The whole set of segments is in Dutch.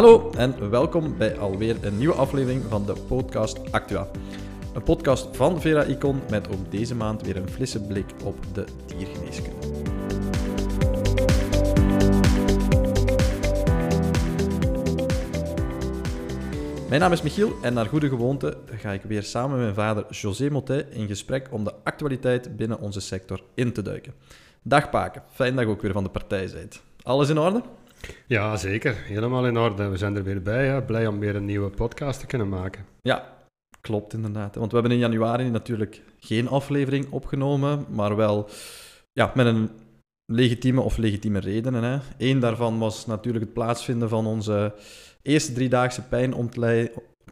Hallo en welkom bij alweer een nieuwe aflevering van de podcast Actua. Een podcast van Vera Icon met ook deze maand weer een frisse blik op de diergeneeskunde. Mijn naam is Michiel en naar goede gewoonte ga ik weer samen met mijn vader José Motet in gesprek om de actualiteit binnen onze sector in te duiken. Dag Paken, fijn dat je ook weer van de partij bent. Alles in orde? Ja, zeker. Helemaal in orde. We zijn er weer bij. Hè. Blij om weer een nieuwe podcast te kunnen maken. Ja, klopt inderdaad. Want we hebben in januari natuurlijk geen aflevering opgenomen, maar wel ja, met een legitieme of legitieme redenen. Hè. Eén daarvan was natuurlijk het plaatsvinden van onze eerste driedaagse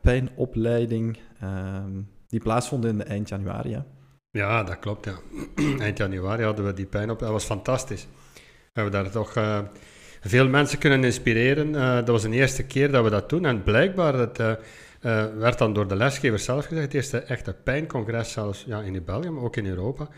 pijnopleiding, ehm, die plaatsvond in eind januari. Hè. Ja, dat klopt. Ja. eind januari hadden we die pijnopleiding. Dat was fantastisch. We hebben daar toch... Uh, veel mensen kunnen inspireren. Uh, dat was de eerste keer dat we dat doen. En blijkbaar, dat uh, werd dan door de lesgever zelf gezegd, het eerste echte pijncongres zelfs ja, in België, maar ook in Europa.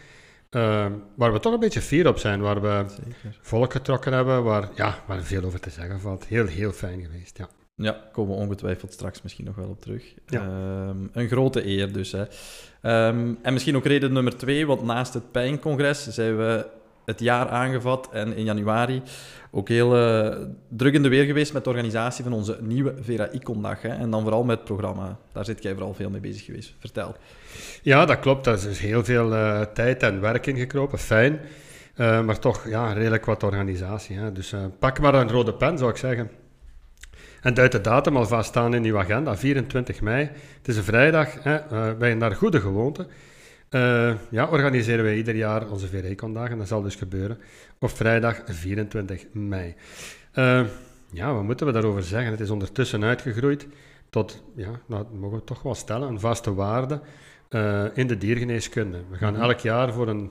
waar we toch een beetje fier op zijn, waar we Zeker. volk getrokken hebben, waar, ja, waar veel over te zeggen valt. Heel, heel fijn geweest, ja. Ja, komen we ongetwijfeld straks misschien nog wel op terug. Ja. Um, een grote eer dus. Hè. Um, en misschien ook reden nummer twee, want naast het pijncongres zijn we het jaar aangevat en in januari ook heel uh, druk in de weer geweest met de organisatie van onze nieuwe Vera Icon-dag. En dan vooral met het programma. Daar zit jij vooral veel mee bezig geweest. Vertel. Ja, dat klopt. Daar is dus heel veel uh, tijd en werk in gekropen. Fijn. Uh, maar toch ja, redelijk wat organisatie. Hè. Dus pak maar een rode pen, zou ik zeggen. En duid de datum alvast staan in uw agenda, 24 mei. Het is een vrijdag, hè, bij naar goede gewoonte. Uh, ja, organiseren wij ieder jaar onze VRE-dagen. Dat zal dus gebeuren op vrijdag 24 mei. Uh, ja, wat moeten we daarover zeggen? Het is ondertussen uitgegroeid tot, ja, dat mogen we toch wel stellen, een vaste waarde uh, in de diergeneeskunde. We gaan mhm. elk jaar voor een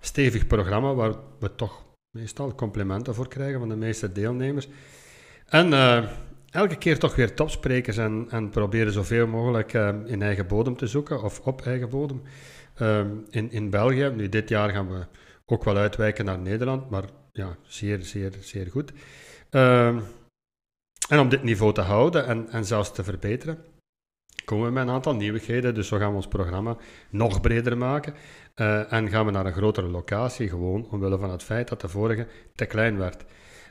stevig programma waar we toch meestal complimenten voor krijgen van de meeste deelnemers. En elke keer toch weer topsprekers en, en proberen zoveel mogelijk in eigen bodem te zoeken of op eigen bodem. Ehm, in, in België. Nu, dit jaar gaan we ook wel uitwijken naar Nederland, maar ja, zeer, zeer, zeer goed. Ehm, en om dit niveau te houden en, en zelfs te verbeteren, komen we met een aantal nieuwigheden. Dus zo gaan we ons programma nog breder maken. Uh, en gaan we naar een grotere locatie, gewoon omwille van het feit dat de vorige te klein werd.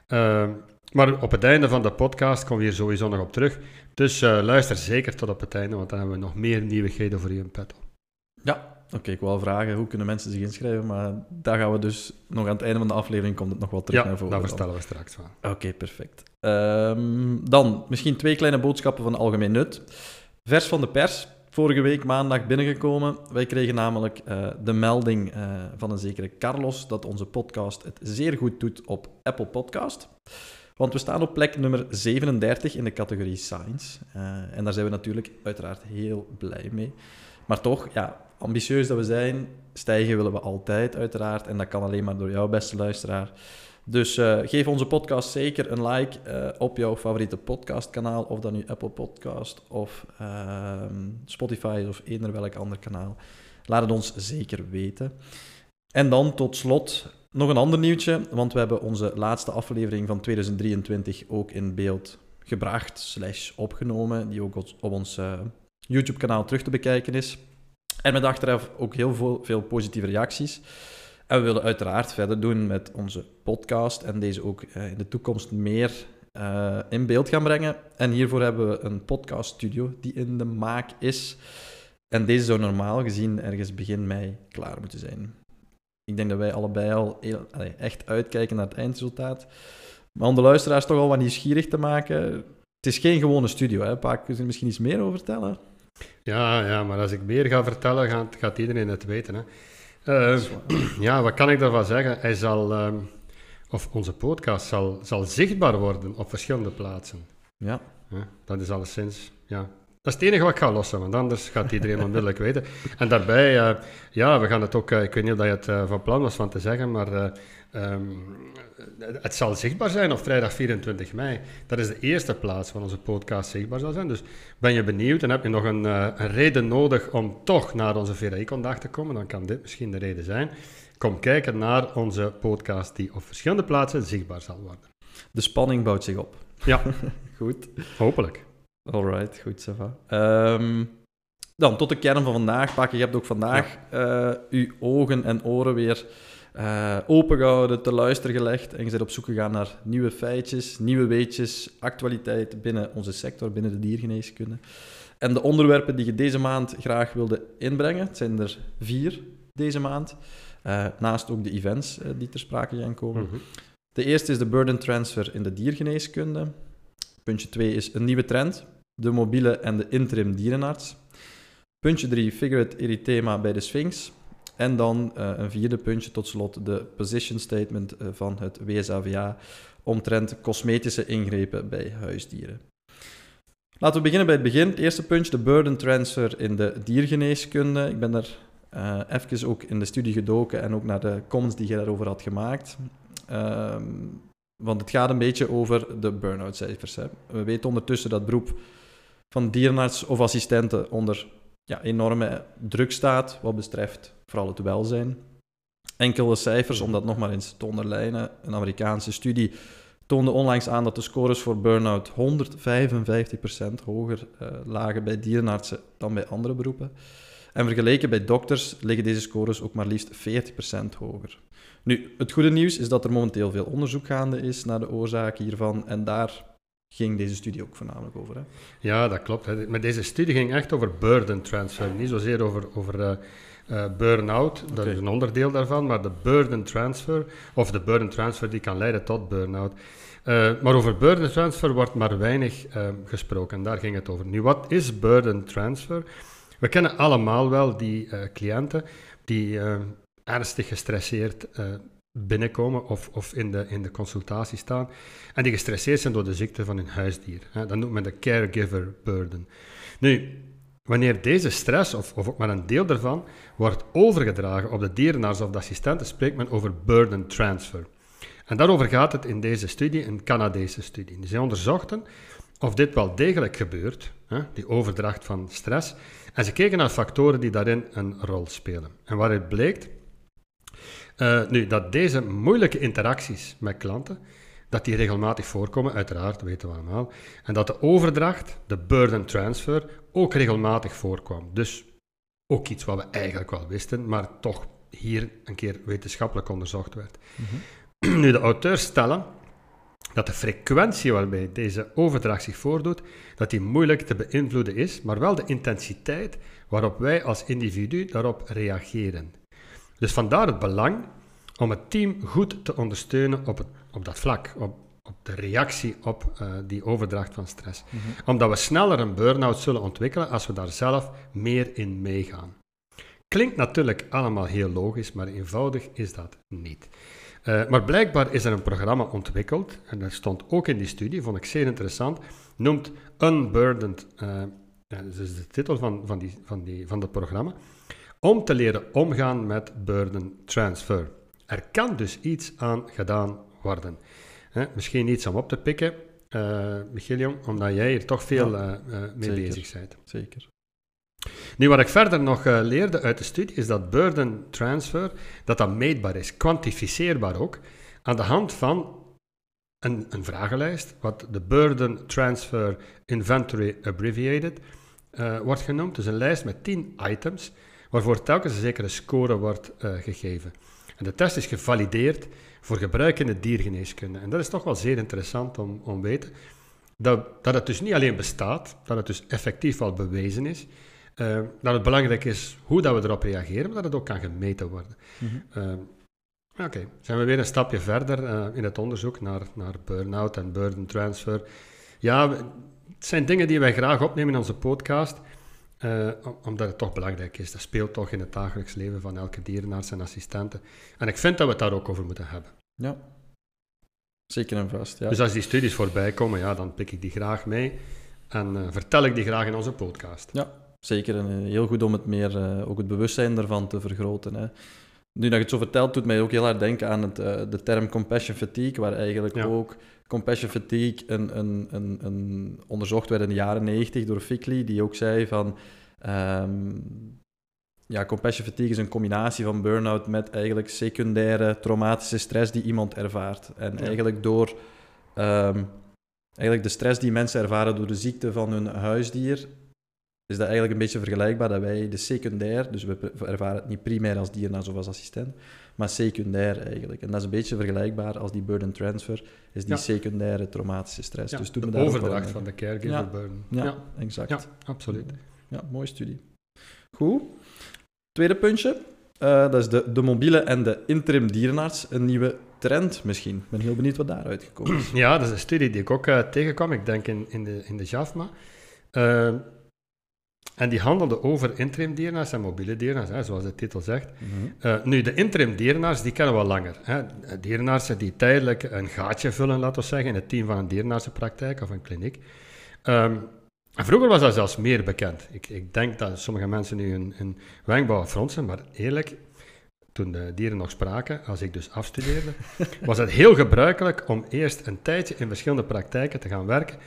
Uh, maar op het einde van de podcast komen we hier sowieso nog op terug. Dus uh, luister zeker tot op het einde, want dan hebben we nog meer nieuwigheden voor u in petto. Ja, Oké, ik wil vragen hoe kunnen mensen zich inschrijven, maar daar gaan we dus nog aan het einde van de aflevering komt het nog wel terug naar voren. Ja, dat vertellen we straks wel. Oké, perfect. Um, dan misschien twee kleine boodschappen van algemeen nut. Vers van de pers, vorige week maandag binnengekomen. Wij kregen namelijk uh, de melding uh, van een zekere Carlos dat onze podcast het zeer goed doet op Apple Podcast. Want we staan op plek nummer 37 in de categorie Science. Uh, en daar zijn we natuurlijk uiteraard heel blij mee. Maar toch, ja, ambitieus dat we zijn, stijgen willen we altijd, uiteraard. En dat kan alleen maar door jou, beste luisteraar. Dus uh, geef onze podcast zeker een like uh, op jouw favoriete podcastkanaal, of dan nu Apple Podcast of uh, Spotify of eender welk ander kanaal. Laat het ons zeker weten. En dan tot slot nog een ander nieuwtje, want we hebben onze laatste aflevering van 2023 ook in beeld gebracht, slash opgenomen, die ook op ons eh, YouTube-kanaal terug te bekijken is. En met achteraf ook heel veel, veel positieve reacties. En we willen uiteraard verder doen met onze podcast en deze ook uh, in de toekomst meer uh, in beeld gaan brengen. En hiervoor hebben we een podcaststudio die in de maak is. En deze zou normaal gezien ergens begin mei klaar moeten zijn. Ik denk dat wij allebei al heel, echt uitkijken naar het eindresultaat. Maar om de luisteraars toch al wat nieuwsgierig te maken, het is geen gewone studio. Hè? Paak, kun je er misschien iets meer over vertellen? Ja, ja, maar als ik meer ga vertellen, gaat, gaat iedereen het weten. Hè. Uh, ja, wat kan ik daarvan zeggen? Hij zal, uh, of onze podcast zal, zal zichtbaar worden op verschillende plaatsen. Ja. ja dat is alleszins, ja. Dat is het enige wat ik ga lossen, want anders gaat iedereen onmiddellijk weten. En daarbij, uh, ja, we gaan het ook, ik weet niet of je het van plan was van te zeggen, maar Um, het zal zichtbaar zijn op vrijdag 24 mei. Dat is de eerste plaats waar onze podcast zichtbaar zal zijn. Dus ben je benieuwd en heb je nog een, een reden nodig om toch naar onze VRI-condag te komen, dan kan dit misschien de reden zijn. Kom kijken naar onze podcast die op verschillende plaatsen zichtbaar zal worden. De spanning bouwt zich op. Ja. goed. Hopelijk. Alright, goed, Sava. Ehm, dan tot de kern van vandaag, Pakken. Je hebt ook vandaag ja. uh, uw ogen en oren weer uh, opengehouden, te luisteren gelegd. En je bent op zoek gegaan naar nieuwe feitjes, nieuwe weetjes, actualiteit binnen onze sector, binnen de diergeneeskunde. En de onderwerpen die je deze maand graag wilde inbrengen, het zijn er vier deze maand. Uh, naast ook de events uh, die ter sprake gaan komen. Mm -hmm. De eerste is de burden transfer in de diergeneeskunde. Puntje 2 is een nieuwe trend, de mobiele en de interim dierenarts. Puntje 3, figurate erythema bij de Sphinx. En dan uh, een vierde puntje tot slot, de position statement uh, van het WSAVA omtrent cosmetische ingrepen bij huisdieren. Laten we beginnen bij het begin. Het eerste puntje, de burden transfer in de diergeneeskunde. Ik ben er uh, even ook in de studie gedoken en ook naar de comments die je daarover had gemaakt. Um, want het gaat een beetje over de burn-out cijfers. We weten ondertussen dat beroep van dierenarts of assistenten onder ja, enorme druk staat wat betreft vooral het welzijn. Enkele cijfers, om dat nog maar eens te onderlijnen. Een Amerikaanse studie toonde onlangs aan dat de scores voor burn-out 155% hoger uh, lagen bij dierenartsen dan bij andere beroepen. En vergeleken bij dokters liggen deze scores ook maar liefst 40% hoger. Nu, het goede nieuws is dat er momenteel veel onderzoek gaande is naar de oorzaken hiervan. En daar ging deze studie ook voornamelijk over. Hè? Ja, dat klopt. Maar deze studie ging echt over burden transfer, niet zozeer over, over uh, uh, burn-out. Dat is een onderdeel daarvan, maar de burden transfer, of de burden transfer die kan leiden tot burn-out. Uh, maar over burden transfer wordt maar weinig gesproken. Daar ging het over. Nu, wat is burden transfer? We kennen allemaal wel die cliënten die ernstig gestresseerd binnenkomen of, of in, de, in de consultatie staan en die gestresseerd zijn door de ziekte van hun huisdier. Dat noemt men de caregiver burden. Nu, wanneer deze stress, of, of ook maar een deel daarvan, wordt overgedragen op de dierenarts of de assistenten, spreekt men over burden transfer. En daarover gaat het in deze studie, een Canadese studie. Zij onderzochten of dit wel degelijk gebeurt, hè, die overdracht van stress, en ze keken naar factoren die daarin een rol spelen. En waaruit bleek uh, nu, dat deze moeilijke interacties met klanten, dat die regelmatig voorkomen, uiteraard, weten we allemaal. En dat de overdracht, de burden transfer, ook regelmatig voorkwam. Dus ook iets wat we eigenlijk wel wisten, maar toch hier een keer wetenschappelijk onderzocht werd. Mm -hmm. Nu, de auteurs stellen dat de frequentie waarbij deze overdracht zich voordoet, dat die moeilijk te beïnvloeden is, maar wel de intensiteit waarop wij als individu daarop reageren. Dus vandaar het belang om het team goed te ondersteunen op, het, op dat vlak, op, op de reactie op uh, die overdracht van stress. Mm -hmm. Omdat we sneller een burn-out zullen ontwikkelen als we daar zelf meer in meegaan. Klinkt natuurlijk allemaal heel logisch, maar eenvoudig is dat niet. Uh, maar blijkbaar is er een programma ontwikkeld, en dat stond ook in die studie, vond ik zeer interessant, noemt Unburdened. Uh, dat is de titel van, van, die, van, die, van dat programma om te leren omgaan met burden transfer. Er kan dus iets aan gedaan worden. misschien iets om op te pikken, uh, Michiel omdat jij hier toch veel ja, uh, uh, mee zeker, bezig bent. Zeker. Nu, wat ik verder nog leerde uit de studie, is dat burden transfer, dat dat meetbaar is, kwantificeerbaar ook, aan de hand van een, een vragenlijst, wat de Burden Transfer Inventory Abbreviated wordt genoemd. Dus een lijst met 10 items waarvoor telkens een zekere score wordt uh, gegeven. En de test is gevalideerd voor gebruik in de diergeneeskunde. En dat is toch wel zeer interessant om te weten. Dat, dat het dus niet alleen bestaat, dat het dus effectief al bewezen is. Uh, dat het belangrijk is hoe dat we erop reageren, maar dat het ook kan gemeten worden. Mm -hmm. uh, Oké, okay. zijn we weer een stapje verder uh, in het onderzoek naar, naar burn-out en burden transfer. Ja, het zijn dingen die wij graag opnemen in onze podcast. Uh, omdat het toch belangrijk is. Dat speelt toch in het dagelijks leven van elke dierenarts en assistenten. En ik vind dat we het daar ook over moeten hebben. Ja, zeker en vast. Ja. Dus als die studies voorbij komen, ja, dan pik ik die graag mee en uh, vertel ik die graag in onze podcast. Ja, zeker. En uh, heel goed om het meer, ook het bewustzijn ervan te vergroten. Hè. Nu dat je het zo vertelt, doet mij ook heel hard denken aan het, de term compassion fatigue, waar eigenlijk ja. ook compassion fatigue een, een, een, een, onderzocht werd in de jaren 90 door Fickley, die ook zei van... Um, ja, compassion fatigue is een combinatie van burn-out met eigenlijk secundaire traumatische stress die iemand ervaart. En ja. eigenlijk door ehm, eigenlijk de stress die mensen ervaren door de ziekte van hun huisdier, is dat eigenlijk een beetje vergelijkbaar dat wij de secundair, dus we ervaren het niet primair als dierenarts of als assistent, maar secundair eigenlijk. En dat is een beetje vergelijkbaar als die burden transfer, is die secundaire traumatische stress. Ja, dus de overdracht van de caregiver ja. burden. Ja, exact. Ja, absoluut. Ja, mooie studie. Goed. Tweede puntje, uh, dat is de, de mobiele en de interim dierenarts, een nieuwe trend misschien. Ik ben heel benieuwd wat daaruit gekomen is. Ja, dat is een studie die ik ook uh, tegenkwam, ik denk in, in, de, in de JAFMA. Uh, en die handelde over interim dierenarts en mobiele dierenarts, hè, zoals de titel zegt. Mm -hmm. nu, de interim dierenarts, die kennen we al langer. Hè. Dierenartsen die tijdelijk een gaatje vullen, laten we zeggen, in het team van een dierenartsenpraktijk of een kliniek. Um, vroeger was dat zelfs meer bekend. Ik, ik denk dat sommige mensen nu een, een wenkbrauw fronsen, maar eerlijk, toen de dieren nog spraken, als ik dus afstudeerde, was het heel gebruikelijk om eerst een tijdje in verschillende praktijken te gaan werken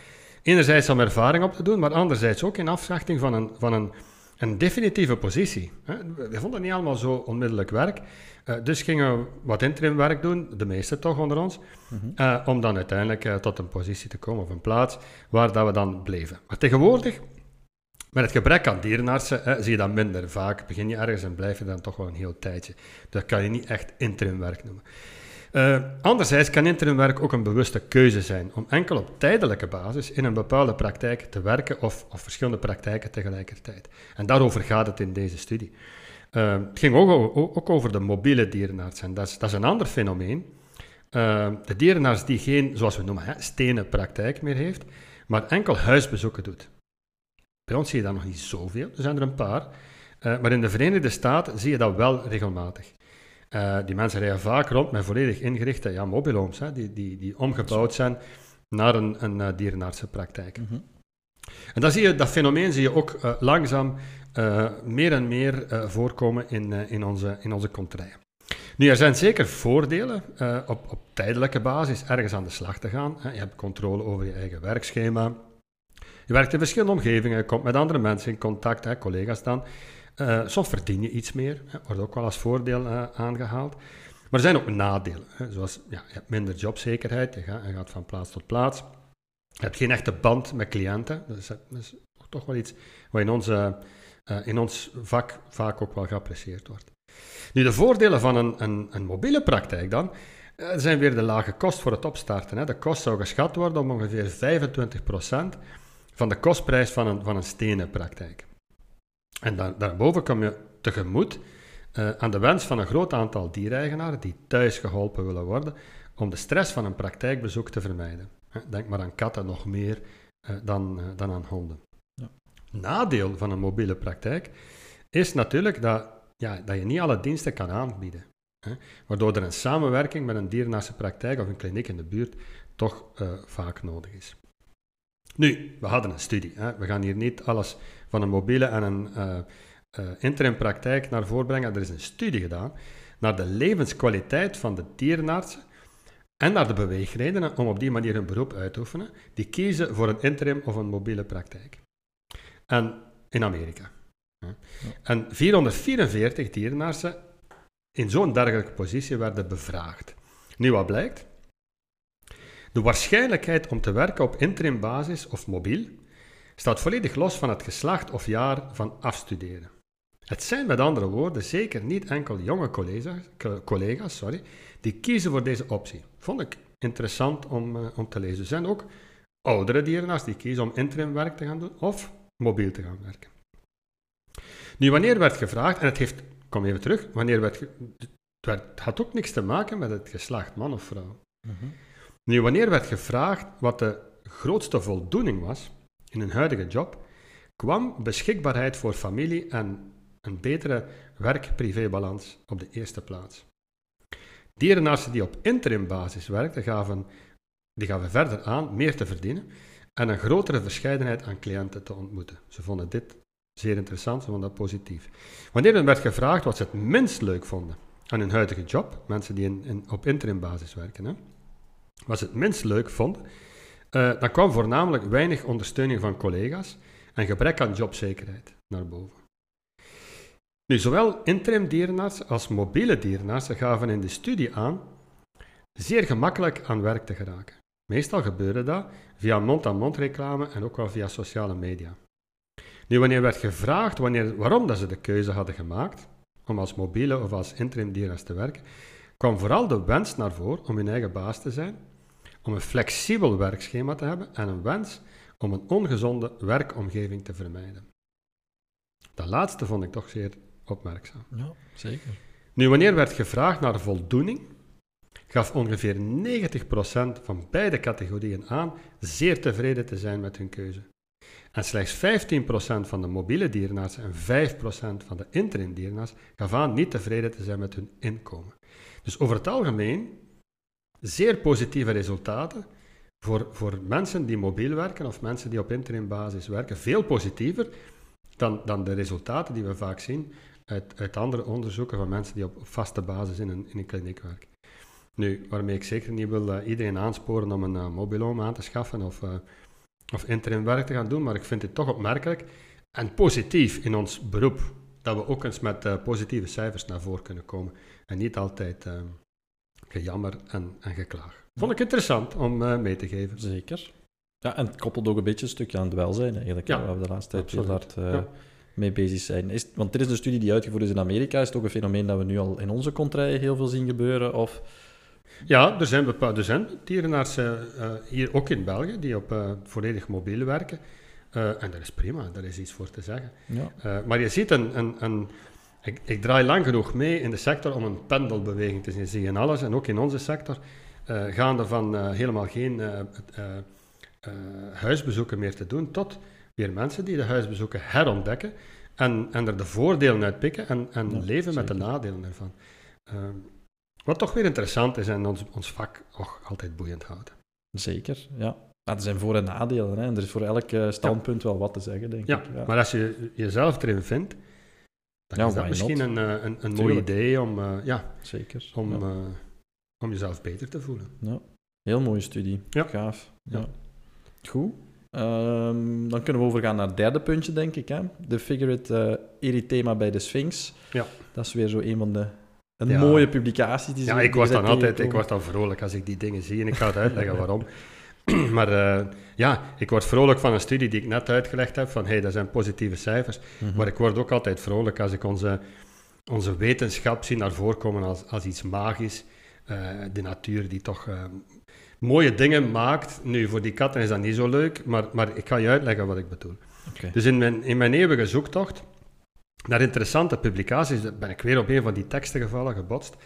enerzijds om ervaring op te doen, maar anderzijds ook in afwachting van een, van een, een definitieve positie. We vonden niet allemaal zo onmiddellijk werk. Uh, dus gingen we wat interim werk doen, de meeste toch onder ons, mm -hmm. uh, om dan uiteindelijk uh, tot een positie te komen of een plaats waar dat we dan bleven. Maar tegenwoordig, met het gebrek aan dierenartsen, zie je dat minder vaak. Begin je ergens en blijf je dan toch wel een heel tijdje. Dat kan je niet echt interim werk noemen. Uh, anderzijds kan interimwerk ook een bewuste keuze zijn om enkel op tijdelijke basis in een bepaalde praktijk te werken of, of verschillende praktijken tegelijkertijd. En daarover gaat het in deze studie. Uh, het ging ook, ook, over de mobiele dierenarts en dat is, dat is een ander fenomeen. Uh, de dierenarts die geen, zoals we noemen, hè, stenen praktijk meer heeft, maar enkel huisbezoeken doet. Bij ons zie je dat nog niet zoveel, er zijn er een paar. maar in de Verenigde Staten zie je dat wel regelmatig. Uh, die mensen rijden vaak rond met volledig ingerichte ja, mobielhomes, hè, die, die, die omgebouwd zijn naar een, een uh, dierenartsenpraktijk. Mm -hmm. En dat, zie je, dat fenomeen zie je ook uh, langzaam meer en meer voorkomen in, in, onze, in onze contraien. Nu, er zijn zeker voordelen op, op tijdelijke basis ergens aan de slag te gaan. Hè. Je hebt controle over je eigen werkschema. Je werkt in verschillende omgevingen, je komt met andere mensen in contact, hè, collega's dan. Uh, soms verdien je iets meer, hè, wordt ook wel als voordeel uh, aangehaald. Maar er zijn ook nadelen, hè, zoals ja, je hebt minder jobzekerheid, je gaat, gaat, van plaats tot plaats. Je hebt geen echte band met cliënten, dat is, dat is toch wel iets wat in, onze, uh, in ons vak vaak ook wel geapprecieerd wordt. Nu, de voordelen van een, een, een mobiele praktijk dan, zijn weer de lage kost voor het opstarten. Hè. De kost zou geschat worden om ongeveer 25% van de kostprijs van een, van een stenen praktijk. En daar, daarboven kom je tegemoet uh, aan de wens van een groot aantal diereigenaren die thuis geholpen willen worden om de stress van een praktijkbezoek te vermijden. Denk maar aan katten nog meer uh, dan, uh, dan aan honden. Ja. Nadeel van een mobiele praktijk is natuurlijk dat, ja, dat je niet alle diensten kan aanbieden. Hè, waardoor er een samenwerking met een dierenartse praktijk of een kliniek in de buurt toch vaak nodig is. Nu, we hadden een studie. Hè. We gaan hier niet alles van een mobiele en een uh, uh, interim praktijk naar voren brengen. Er is een studie gedaan naar de levenskwaliteit van de dierenartsen en naar de beweegredenen om op die manier hun beroep uit te oefenen, die kiezen voor een interim of een mobiele praktijk. En in Amerika. Ja. En 444 dierenartsen in zo'n dergelijke positie werden bevraagd. Nu, wat blijkt? De waarschijnlijkheid om te werken op interim basis of mobiel staat volledig los van het geslacht of jaar van afstuderen. Het zijn met andere woorden zeker niet enkel jonge collega's, collega's sorry, die kiezen voor deze optie. Vond ik interessant om, uh, om te lezen. Er zijn ook oudere dierenarts die kiezen om interim werk te gaan doen of mobiel te gaan werken. Nu, wanneer werd gevraagd, en het heeft, kom even terug, wanneer werd, het had ook niks te maken met het geslacht, man of vrouw. Mm -hmm. Nu, wanneer werd gevraagd wat de grootste voldoening was in een huidige job, kwam beschikbaarheid voor familie en een betere werk-privé-balans op de eerste plaats. Dierenartsen die op interim basis werkten, gaven, die gaven verder aan meer te verdienen en een grotere verscheidenheid aan cliënten te ontmoeten. Ze vonden dit zeer interessant, ze vonden dat positief. Wanneer er werd gevraagd wat ze het minst leuk vonden aan hun huidige job, mensen die in, op interim basis werken, hè, wat ze het minst leuk vonden, uh, kwam voornamelijk weinig ondersteuning van collega's en gebrek aan jobzekerheid naar boven. Nu, zowel interim dierenartsen als mobiele dierenartsen gaven in de studie aan zeer gemakkelijk aan werk te geraken. Meestal gebeurde dat via mond-aan-mond reclame en ook wel via sociale media. Nu, wanneer werd gevraagd wanneer, waarom dat ze de keuze hadden gemaakt om als mobiele of als interim dierenarts te werken, kwam vooral de wens naar voren om hun eigen baas te zijn, om een flexibel werkschema te hebben en een wens om een ongezonde werkomgeving te vermijden. Dat laatste vond ik toch zeer opmerkzaam. Ja, zeker. Nu, wanneer werd gevraagd naar voldoening, gaf ongeveer 90% van beide categorieën aan zeer tevreden te zijn met hun keuze. En slechts 15% van de mobiele dierenartsen en 5% van de interim dierenarts gaf aan niet tevreden te zijn met hun inkomen. Dus over het algemeen zeer positieve resultaten voor, voor mensen die mobiel werken of mensen die op interim basis werken. Veel positiever dan, dan de resultaten die we vaak zien uit, uit andere onderzoeken van mensen die op vaste basis in een, in een kliniek werken. Nu, waarmee ik zeker niet wil uh, iedereen aansporen om een uh, mobiloom aan te schaffen of, uh, of interim werk te gaan doen, maar ik vind het toch opmerkelijk en positief in ons beroep dat we ook eens met positieve cijfers naar voren kunnen komen en niet altijd gejammer en, en geklaag. Vond ik interessant om mee te geven. Zeker. Ja, en het koppelt ook een beetje een stukje aan het welzijn eigenlijk, ja, waar we de laatste tijd heel hard ja. mee bezig zijn. Is, want dit is een studie die uitgevoerd is in Amerika. Is het ook een fenomeen dat we nu al in onze contraien heel veel zien gebeuren? Of... Ja, er zijn, bepaalde, er zijn dierenartsen uh, hier ook in België die op uh, volledig mobiel werken. Uh, en dat is prima, daar is iets voor te zeggen. Ja. maar je ziet een... een, een ik, ik, draai lang genoeg mee in de sector om een pendelbeweging te zien. In alles, en ook in onze sector, gaande van helemaal geen huisbezoeken meer te doen, tot weer mensen die de huisbezoeken herontdekken en, en er de voordelen uit pikken en, en ja, leven met de nadelen ervan. Wat toch weer interessant is en ons, ons vak ook altijd boeiend houdt. Zeker, ja. er zijn voor- en nadelen. Hè. En er is voor elk standpunt ja. wel wat te zeggen, denk ja, ik. Ja, maar als je jezelf erin vindt, dan is dat misschien een, een, een mooi idee om, uh, ja, Zeker. Om, uh, om jezelf beter te voelen. Ja. Heel mooie studie. Gaaf. Ja. Goed. Um, dan kunnen we overgaan naar het derde puntje, denk ik. Hè? De figurate erythema bij de Sphinx. Ja. Dat is weer zo een van de een ja. mooie publicatie. Die ja, ik word dan altijd ik word dan vrolijk als ik die dingen zie en ik ga het uitleggen waarom. maar uh, ja, ik word vrolijk van een studie die ik net uitgelegd heb, van hey, dat zijn positieve cijfers. Mm -hmm. Maar ik word ook altijd vrolijk als ik onze, onze wetenschap zie naar voren komen als, als iets magisch. Uh, de natuur die toch uh, mooie dingen maakt. Nu, voor die katten is dat niet zo leuk, maar, maar ik ga je uitleggen wat ik bedoel. Okay. Dus in mijn, in mijn eeuwige zoektocht naar interessante publicaties ben ik weer op een van die teksten gevallen, gebotst,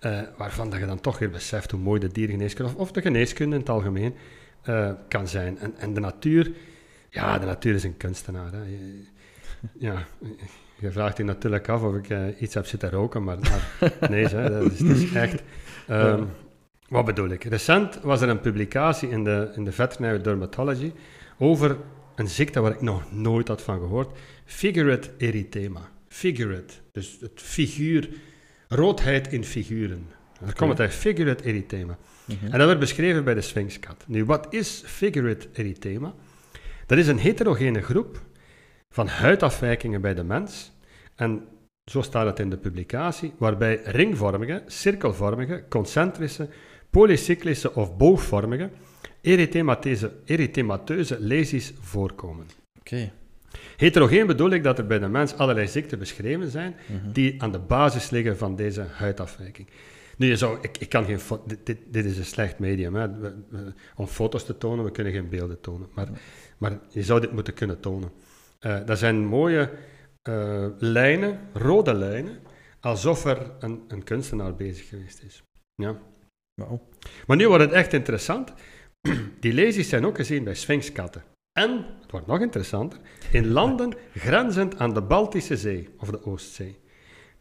uh, waarvan dat je dan toch weer beseft hoe mooi de diergeneeskunde, of, of de geneeskunde in het algemeen, uh, kan zijn. En, en, de natuur, ja, de natuur is een kunstenaar. Hè. Je, ja, je vraagt je natuurlijk af of ik uh, iets heb zitten roken, maar, maar nee, hè, dat, is, dat is echt... Um, wat bedoel ik? Recent was er een publicatie in de, in de Veterinary Dermatology over een ziekte waar ik nog nooit had van gehoord. Figurate erythema. Figurate, dus het figuur, roodheid in figuren. Daar komt het uit, figurate erythema. Mm -hmm. En dat werd beschreven bij de Sphinxkat. Nu, wat is figurate erythema? Dat is een heterogene groep van huidafwijkingen bij de mens. En zo staat het in de publicatie, waarbij ringvormige, cirkelvormige, concentrische, polycyclische of boogvormige erythemateuze, erythemateuze lesies voorkomen. Oké. Okay. Heterogeen bedoel ik dat er bij de mens allerlei ziekten beschreven zijn mm -hmm. die aan de basis liggen van deze huidafwijking. Nu, je zou, ik, ik kan geen dit, dit, dit, is een slecht medium hè. We, we, om foto's te tonen, we kunnen geen beelden tonen, maar, maar je zou dit moeten kunnen tonen. Uh, dat zijn mooie uh, lijnen, rode lijnen, alsof er een, een kunstenaar bezig geweest is. Ja. Wow. Maar nu wordt het echt interessant. Die lesies zijn ook gezien bij sphinxkatten. En, het wordt nog interessanter, in landen grenzend aan de Baltische Zee of de Oostzee.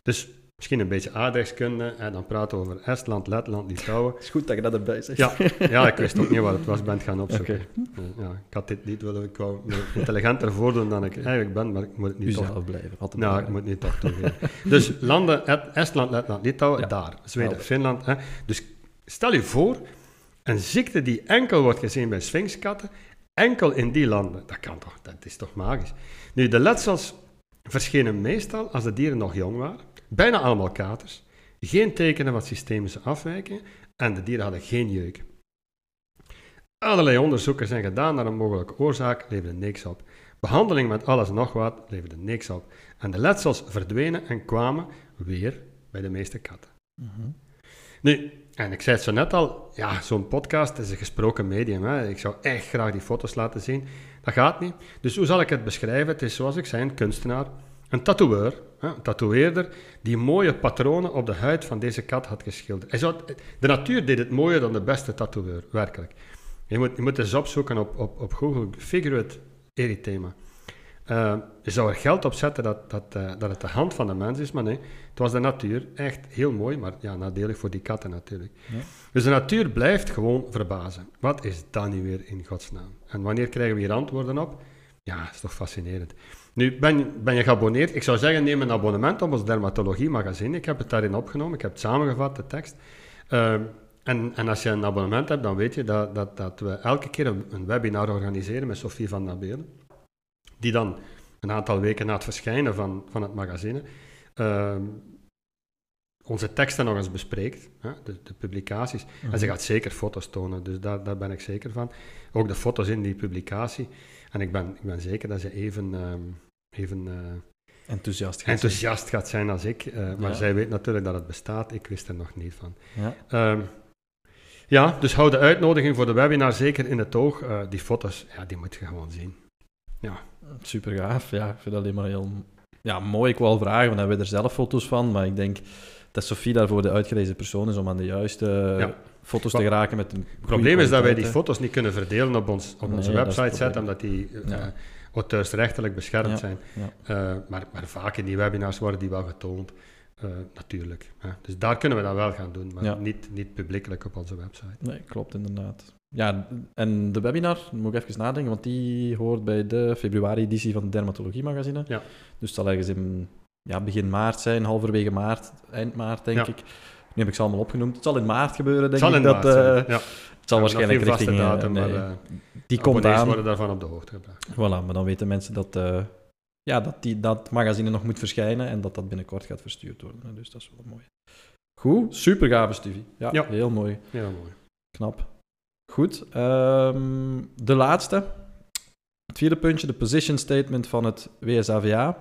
Dus misschien een beetje aardrijkskunde, en dan praten we over Estland, Letland, Litouwen. Het is goed dat je dat erbij zegt. Ja, ja ik wist ook niet wat het was, ben gaan opzoeken. Okay. Ja, ik had dit niet willen, ik wou me intelligenter voordoen dan ik eigenlijk ben, maar ik moet het niet Uzelf toch... blijven. Nou, blijven. ik moet niet toch toegeven. dus landen, Estland, Letland, Litouwen, ja. daar. Zweden, Helder. Finland. Hè. Dus stel je voor, een ziekte die enkel wordt gezien bij sphinxkatten, enkel in die landen. Dat kan toch, dat is toch magisch. Nu, de letsels verschenen meestal als de dieren nog jong waren, bijna allemaal katers, geen tekenen van systemische afwijkingen en de dieren hadden geen jeuk. Allerlei onderzoeken zijn gedaan naar een mogelijke oorzaak, leverde niks op. Behandeling met alles en nog wat leverde niks op. En de letsels verdwenen en kwamen weer bij de meeste katten. Mhm. Nu, en ik zei het zo net al, ja, zo'n podcast is een gesproken medium. Hè. Ik zou echt graag die foto's laten zien. Dat gaat niet. Dus hoe zal ik het beschrijven? Het is zoals ik zei, een kunstenaar, een een tatoeëerder, die mooie patronen op de huid van deze kat had geschilderd. Hij zou, de natuur deed het mooier dan de beste tatoeëur, werkelijk. Je moet, je moet eens opzoeken op, op, op Google, figurate erythema. Uh, je zou er geld op zetten dat, dat, uh, dat het de hand van de mens is, maar nee, het was de natuur. Echt heel mooi, maar ja, nadelig voor die katten natuurlijk. Ja. Dus de natuur blijft gewoon verbazen. Wat is dat nu weer in godsnaam? En wanneer krijgen we hier antwoorden op? Ja, dat is toch fascinerend. Nu, ben, ben je geabonneerd? Ik zou zeggen, neem een abonnement op ons Dermatologie magazine. Ik heb het daarin opgenomen, ik heb het samengevat, de tekst. Uh, en, en, als je een abonnement hebt, dan weet je dat, dat, dat we elke keer een, een webinar organiseren met Sophie van Nabelen die dan een aantal weken na het verschijnen van, van het magazine uh, onze teksten nog eens bespreekt, hè, de, de, publicaties. En ze gaat zeker foto's tonen, dus daar, daar ben ik zeker van. Ook de foto's in die publicatie. En ik ben, ik ben zeker dat ze even, um, even uh, enthousiast, gaat, enthousiast zijn. gaat zijn als ik. Uh, maar ja. zij weet natuurlijk dat het bestaat, ik wist er nog niet van. Ja. Um, ja, dus hou de uitnodiging voor de webinar zeker in het oog. Uh, die foto's, ja, die moet je gewoon zien. Ja. Super gaaf, ja. Ik vind dat alleen maar heel ja, mooi. Ik wil vragen, want hebben we er zelf foto's van, maar ik denk dat Sophie daarvoor de uitgelezen persoon is om aan de juiste ja. Foto's te geraken met een Het probleem is dat wij die foto's niet kunnen verdelen op, ons, op onze nee, website zetten, omdat die ja. uh, auteursrechtelijk beschermd zijn. Uh, maar, maar vaak in die webinars worden die wel getoond. Uh, natuurlijk. Hè. Dus daar kunnen we dat wel gaan doen, maar niet, niet publiekelijk op onze website. Nee, klopt inderdaad. Ja, en de webinar, moet ik even nadenken, want die hoort bij de februari-editie van het Dermatologie Magazine. Ja. Dus het zal ergens in ja, begin maart zijn, halverwege maart, eind maart, denk Ja. ik. Nu heb ik ze allemaal opgenoemd. Het zal in maart gebeuren, denk Het zal ik. in dat, eh, ja. Het zal waarschijnlijk richting... eh, datum, nee, maar uh, die komt aan. worden daarvan op de hoogte gebracht. Voilà, maar dan weten mensen dat, uh, ja, dat die, dat magazine nog moet verschijnen en dat dat binnenkort gaat verstuurd worden. Dus dat is wel mooi. Goed, super gave studie. Ja, Ja. heel mooi. Heel mooi. Knap. Goed. ehm, de laatste. Het vierde puntje, de position statement van het WSAVA.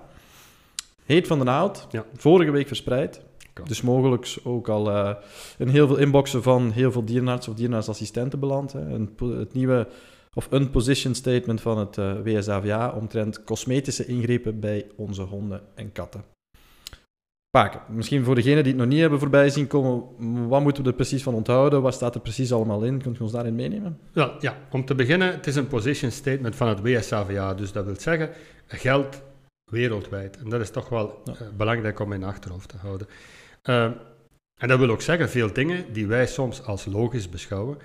Heet van den Hout. Ja. Vorige week verspreid. Dus mogelijk ook al eh, in heel veel inboxen van heel veel dierenartsen of dierenartsassistenten beland. Hè. Een, het nieuwe of een position statement van het eh, WSAVA omtrent cosmetische ingrepen bij onze honden en katten. Paken, misschien voor degenen die het nog niet hebben voorbij zien komen, wat moeten we er precies van onthouden? Wat staat er precies allemaal in? Kunt u ons daarin meenemen? Wel, ja, om te beginnen, het is een position statement van het WSAVA. Dus dat wil zeggen, geldt wereldwijd. En dat is toch wel Ja. uh, belangrijk om in achterhoofd te houden. Uh, en dat wil ook zeggen, veel dingen die wij soms als logisch beschouwen,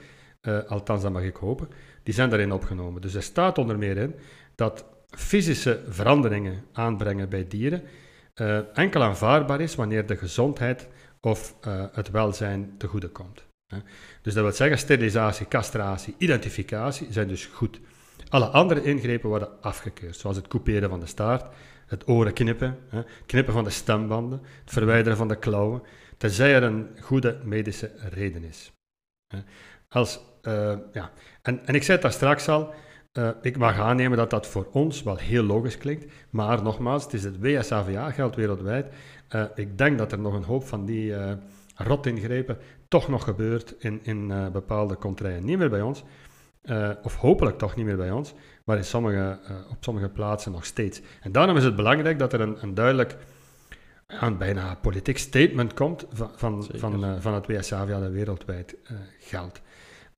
uh, althans dat mag ik hopen, die zijn daarin opgenomen. Dus er staat onder meer in dat fysische veranderingen aanbrengen bij dieren uh, enkel aanvaardbaar is wanneer de gezondheid of uh, het welzijn te goede komt. Hè. Dus dat wil zeggen, sterilisatie, castratie, identificatie zijn dus goed. Alle andere ingrepen worden afgekeurd, zoals het couperen van de staart, het oren knippen, hè, knippen van de stembanden, het verwijderen van de klauwen, tenzij er een goede medische reden is. Als, uh, ja. en, en ik zei het daar straks al, uh, ik mag aannemen dat dat voor ons wel heel logisch klinkt, maar nogmaals, het is het WSAVA, geldt wereldwijd. Uh, ik denk dat er nog een hoop van die uh, rotingrepen toch nog gebeurt in, in bepaalde contraien. Niet meer bij ons, of hopelijk toch niet meer bij ons, maar in sommige, op sommige plaatsen nog steeds. En daarom is het belangrijk dat er een, een duidelijk, een bijna politiek statement komt van, van, van, van het WSAVA dat wereldwijd geldt.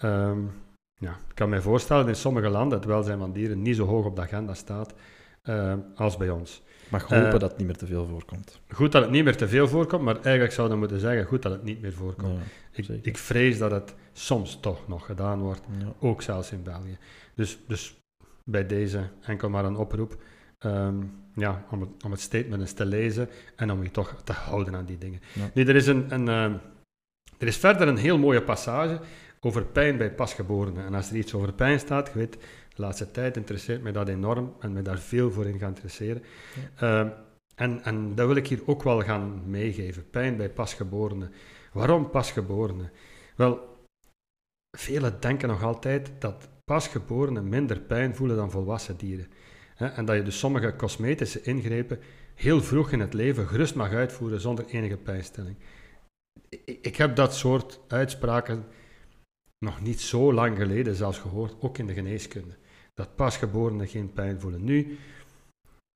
Um, ja, ik kan me voorstellen dat in sommige landen het welzijn van dieren niet zo hoog op de agenda staat als bij ons. Maar hopen dat het niet meer te veel voorkomt. Goed dat het niet meer te veel voorkomt, maar eigenlijk zou je moeten zeggen, goed dat het niet meer voorkomt. Ja, ik, ik, vrees dat het soms toch nog gedaan wordt, ja. ook zelfs in België. Dus, dus bij deze enkel maar een oproep um, ja, om, het, om het statement eens te lezen en om je toch te houden aan die dingen. Ja. Nu, er is, een, een uh, er is verder een heel mooie passage over pijn bij pasgeborenen. En als er iets over pijn staat, je weet, de laatste tijd interesseert mij dat enorm en mij daar veel voor in gaan interesseren. Ja. Uh, en, en dat wil ik hier ook wel gaan meegeven. Pijn bij pasgeborenen. Waarom pasgeborenen? Wel, velen denken nog altijd dat pasgeborenen minder pijn voelen dan volwassen dieren. En dat je dus sommige cosmetische ingrepen heel vroeg in het leven gerust mag uitvoeren zonder enige pijnstilling. Ik, ik heb dat soort uitspraken nog niet zo lang geleden zelfs gehoord, ook in de geneeskunde. Dat pasgeborenen geen pijn voelen. Nu,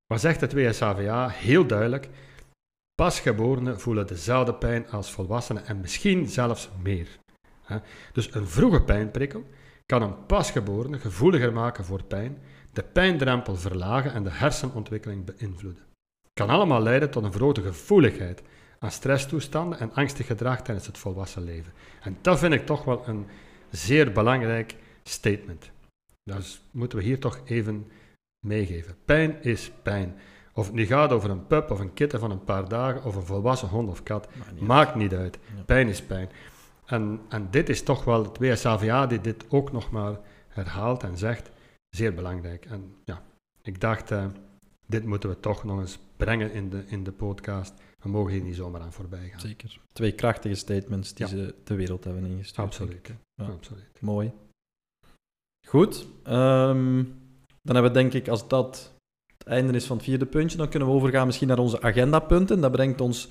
wat zegt het WSAVA? Heel duidelijk. Pasgeborenen voelen dezelfde pijn als volwassenen en misschien zelfs meer. Dus een vroege pijnprikkel kan een pasgeborene gevoeliger maken voor pijn, de pijndrempel verlagen en de hersenontwikkeling beïnvloeden. Kan allemaal leiden tot een verhoogde gevoeligheid aan stresstoestanden en angstig gedrag tijdens het volwassen leven. En dat vind ik toch wel een zeer belangrijk statement. Dat moeten we hier toch even meegeven. Pijn is pijn. Of het nu gaat over een pup of een kitten van een paar dagen of een volwassen hond of kat, maakt niet uit. Pijn is pijn. En, en dit is toch wel het WSAVA die dit ook nog maar herhaalt en zegt, zeer belangrijk. En ja, ik dacht, uh, dit moeten we toch nog eens brengen in de, in de podcast. We mogen hier niet zomaar aan voorbij gaan. Zeker. Twee krachtige statements die ze de wereld hebben ingestuurd. Absoluut. Ja. Absoluut. Mooi. Goed. Um, dan hebben we denk ik, als dat het einde is van het vierde puntje, dan kunnen we overgaan misschien naar onze agendapunten. Dat brengt ons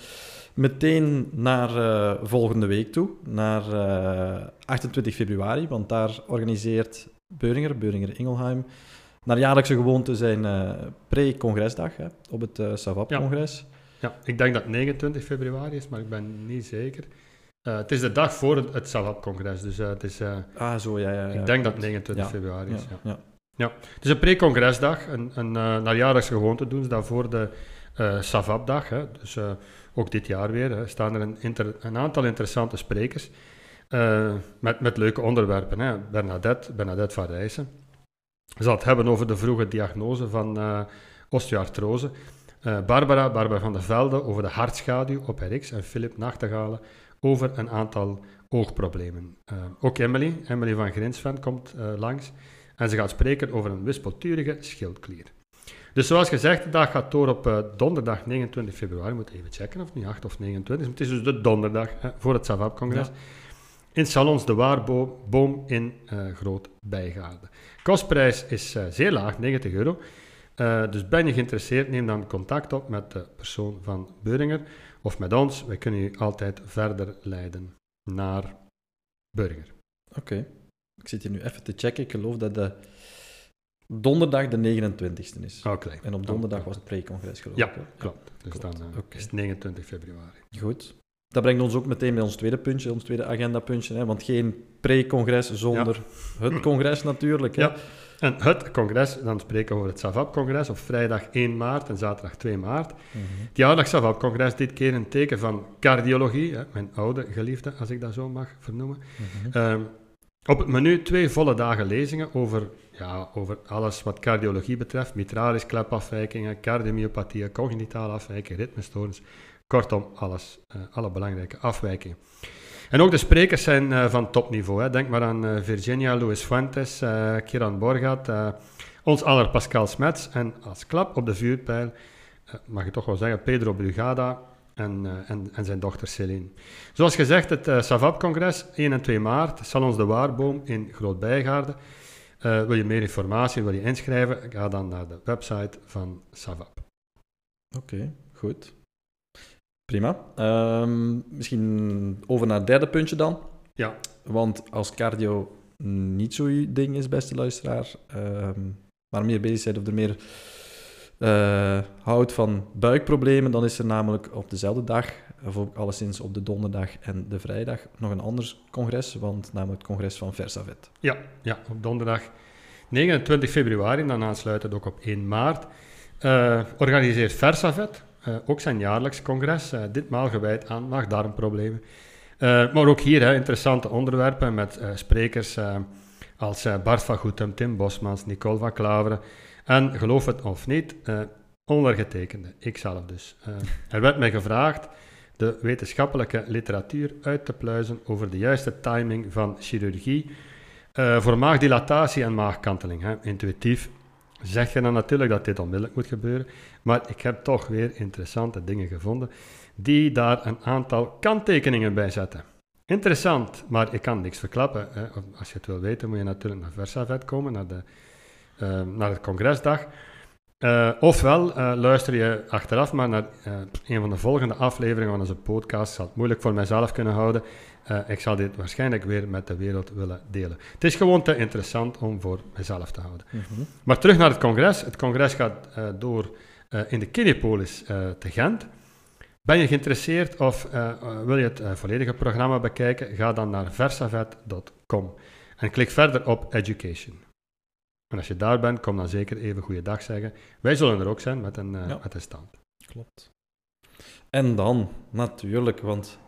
meteen naar uh, volgende week toe, naar uh, eh, 28 februari, want daar organiseert Beuringer, Beuringer Ingelheim, naar jaarlijkse gewoonte zijn uh, pre-congresdag op het uh, Savap-congres. Ja. ja. ik denk dat 29 februari is, maar ik ben niet zeker. het is de dag voor het, het Savap-congres, dus het is... ah, zo, ja, ja, ja. Ik denk dat 29 februari is, ja. Ja, het is een pre-congresdag, een, een naar jaarlijkse gewoonte doen ze dat voor de Savap-dag. Dus ook dit jaar weer hè, staan er een, een, aantal interessante sprekers met, met leuke onderwerpen. Hè. Bernadette, Bernadette van Rijssen zal het hebben over de vroege diagnose van osteoartrose. Barbara, Barbara van der Velde over de hartschaduw op RX en Philip Nachtegalen over een aantal oogproblemen. ook Emily, Emily van Grinsven komt langs. En ze gaat spreken over een wispelturige schildklier. Dus zoals gezegd, de dag gaat door op uh, donderdag 29 februari. Moet even checken of het niet 8 of 29 Het is dus de donderdag hè, voor het Savap-congres. In Salons de Waarboom in uh, Groot Bijgaarde. Kostprijs is uh, zeer laag, 90 euro. dus ben je geïnteresseerd, neem dan contact op met de persoon van Beuringer of met ons. Wij kunnen u altijd verder leiden naar Burger. Oké. Ik zit hier nu even te checken. Ik geloof dat de donderdag de 29e is. Oké. En op donderdag was het pre-congres geloof ja, ik. Ja, klopt. Dus dan uh, is het 29 februari. Goed. Dat brengt ons ook meteen bij ons tweede puntje, ons tweede agendapuntje. Hè? Want geen pre-congres zonder het congres natuurlijk. Hè? Ja. En het congres, dan spreken we over het SAVAP-congres op vrijdag 1 maart en zaterdag 2 maart. Mm -hmm. Het jaarlijks SAVAP-congres, dit keer een teken van cardiologie, hè? mijn oude geliefde, als ik dat zo mag vernoemen. Mm -hmm. Op het menu twee volle dagen lezingen over, ja, over alles wat cardiologie betreft. Mitralis, klepafwijkingen, cardiomyopathieën, cognitale afwijkingen, ritmestoornis. Kortom, alles, uh, alle belangrijke afwijkingen. En ook de sprekers zijn uh, van topniveau. Hè. Denk maar aan uh, Virginia Luis Fuentes, Kiran Borgat, ons aller Pascal Smets en als klap op de vuurpijl, mag je toch wel zeggen, Pedro Brugada, en, en, en, zijn dochter Céline. Zoals gezegd, het uh, SAVAP-congres 1 en 2 maart, Salons de Waarboom in Groot-Bijgaarden. Uh, wil je meer informatie, wil je inschrijven, ga dan naar de website van SAVAP. Oké, goed. Prima. Um, misschien over naar het derde puntje dan. Ja. Want als cardio niet zo'n ding is, beste luisteraar, um, maar meer bezig zijn of er meer uh, houdt van buikproblemen, dan is er namelijk op dezelfde dag, of ook alleszins op de donderdag en de vrijdag, nog een ander congres, want namelijk het congres van Versavet. Ja, ja op donderdag 29 februari, dan aansluitend ook op 1 maart, uh, organiseert Versavet uh, ook zijn jaarlijks congres, ditmaal gewijd aan maag-darmproblemen. maar ook hier hè, interessante onderwerpen met sprekers als Bart van Goetem, Tim Bosmans, Nicole van Klaveren, en geloof het of niet, uh, ondergetekende, ikzelf dus. Uh, er werd mij gevraagd de wetenschappelijke literatuur uit te pluizen over de juiste timing van chirurgie uh, voor maagdilatatie en maagkanteling. Hè. Intuïtief zeg je dan natuurlijk dat dit onmiddellijk moet gebeuren, maar ik heb toch weer interessante dingen gevonden die daar een aantal kanttekeningen bij zetten. Interessant, maar ik kan niks verklappen. Hè. Als je het wil weten, moet je natuurlijk naar Versavet komen, naar, de, naar het congresdag. Uh, ofwel uh, luister je achteraf maar naar een van de volgende afleveringen van onze podcast. Ik zal het moeilijk voor mijzelf kunnen houden. ik zal dit waarschijnlijk weer met de wereld willen delen. Het is gewoon te interessant om voor mezelf te houden. Mm -hmm. Maar terug naar het congres. Het congres gaat door in de Kinepolis te Gent. Ben je geïnteresseerd of wil je het volledige programma bekijken? Ga dan naar versavet.com en klik verder op Education. En als je daar bent, kom dan zeker even goeiedag zeggen. Wij zullen er ook zijn met een, uh, ja. met een stand. Klopt. En dan, natuurlijk, want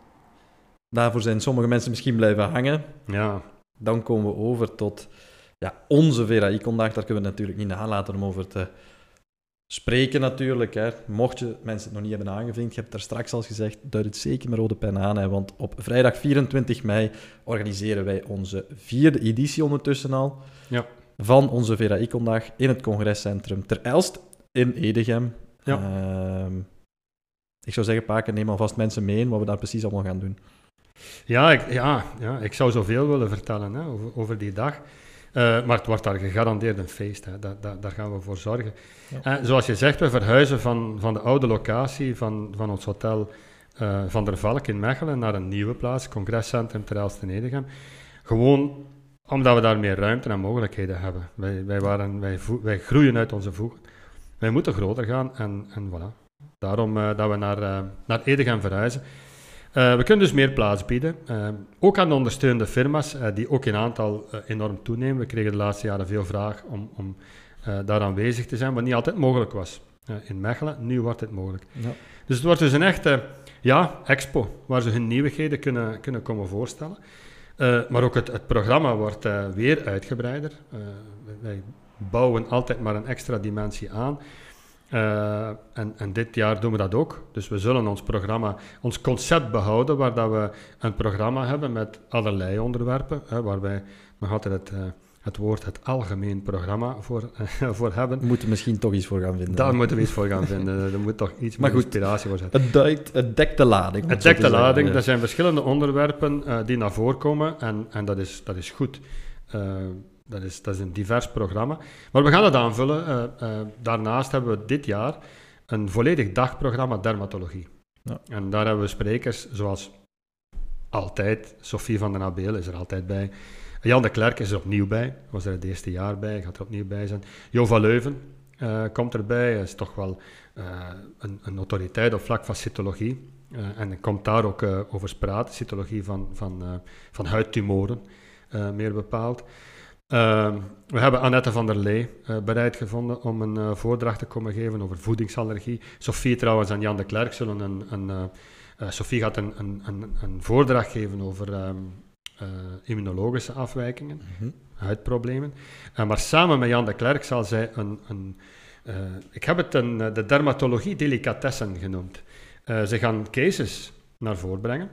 daarvoor zijn sommige mensen misschien blijven hangen. Ja. Dan komen we over tot ja, onze VRAI-condag. Daar kunnen we natuurlijk niet nalaten om over te spreken natuurlijk. Hè. Mocht je mensen het nog niet hebben aangevinkt, je hebt daar straks al gezegd, duid het zeker met rode pen aan. Hè, want op vrijdag 24 mei organiseren wij onze vierde editie ondertussen al. Ja. Van onze VRAI-kondag in het congrescentrum Ter Elst in Edegem. Ja. Uh, ik zou zeggen, Paken, neem alvast mensen mee in wat we daar precies allemaal gaan doen. Ja, ik, ja, ja, ik zou zoveel willen vertellen hè, over, over die dag. Uh, maar het wordt daar gegarandeerd een feest. Hè. Da, da, daar gaan we voor zorgen. Ja. Uh, zoals je zegt, we verhuizen van, van de oude locatie van, van ons hotel uh, Van der Valk in Mechelen naar een nieuwe plaats, congrescentrum ter Elsten-Edegem. Gewoon omdat we daar meer ruimte en mogelijkheden hebben. Wij, wij, waren, wij, wij groeien uit onze voegen. Wij moeten groter gaan en, en voilà. Daarom dat we naar, naar Edegem verhuizen. Uh, we kunnen dus meer plaats bieden. Ook aan de ondersteunende firma's, die ook in aantal enorm toenemen. We kregen de laatste jaren veel vraag om, om daar aanwezig te zijn, wat niet altijd mogelijk was in Mechelen. Nu wordt het mogelijk. Ja. Dus het wordt dus een echte ja, expo, waar ze hun nieuwigheden kunnen, kunnen komen voorstellen. Maar ook het, het programma wordt weer uitgebreider. wij bouwen altijd maar een extra dimensie aan. En, en, dit jaar doen we dat ook. Dus we zullen ons programma, ons concept behouden, waar dat we een programma hebben met allerlei onderwerpen, hè, waar wij nog altijd het, het woord het algemeen programma voor, uh, voor hebben. We moeten misschien toch iets voor gaan vinden. Daar moeten we iets voor gaan vinden. er moet toch iets meer inspiratie voor zijn. Het, duikt, het dekt de lading. Het dekt de lading. Ja. Er zijn verschillende onderwerpen die naar voren komen en, en dat, is, dat is goed. Dat is, dat is een divers programma. Maar we gaan het aanvullen. Uh, daarnaast hebben we dit jaar een volledig dagprogramma dermatologie. Ja. En daar hebben we sprekers zoals altijd. Sophie van den Abeel is er altijd bij. Jan de Klerk is er opnieuw bij. Was er het eerste jaar bij, gaat er opnieuw bij zijn. Jo van Leuven uh, komt erbij. Hij is toch wel een, een, autoriteit op vlak van cytologie. en komt daar ook over praten. Cytologie van, van, van huidtumoren, meer bepaald. Uh, we hebben Annette van der Lee bereid gevonden om een voordracht te komen geven over voedingsallergie. Sophie trouwens en Jan de Klerk zullen een... een Sophie gaat een, een, een, een, voordracht geven over um, immunologische afwijkingen, mm -hmm. huidproblemen. maar samen met Jan de Klerk zal zij een... een ik heb het een, de dermatologie delicatessen genoemd. ze gaan cases naar voren brengen.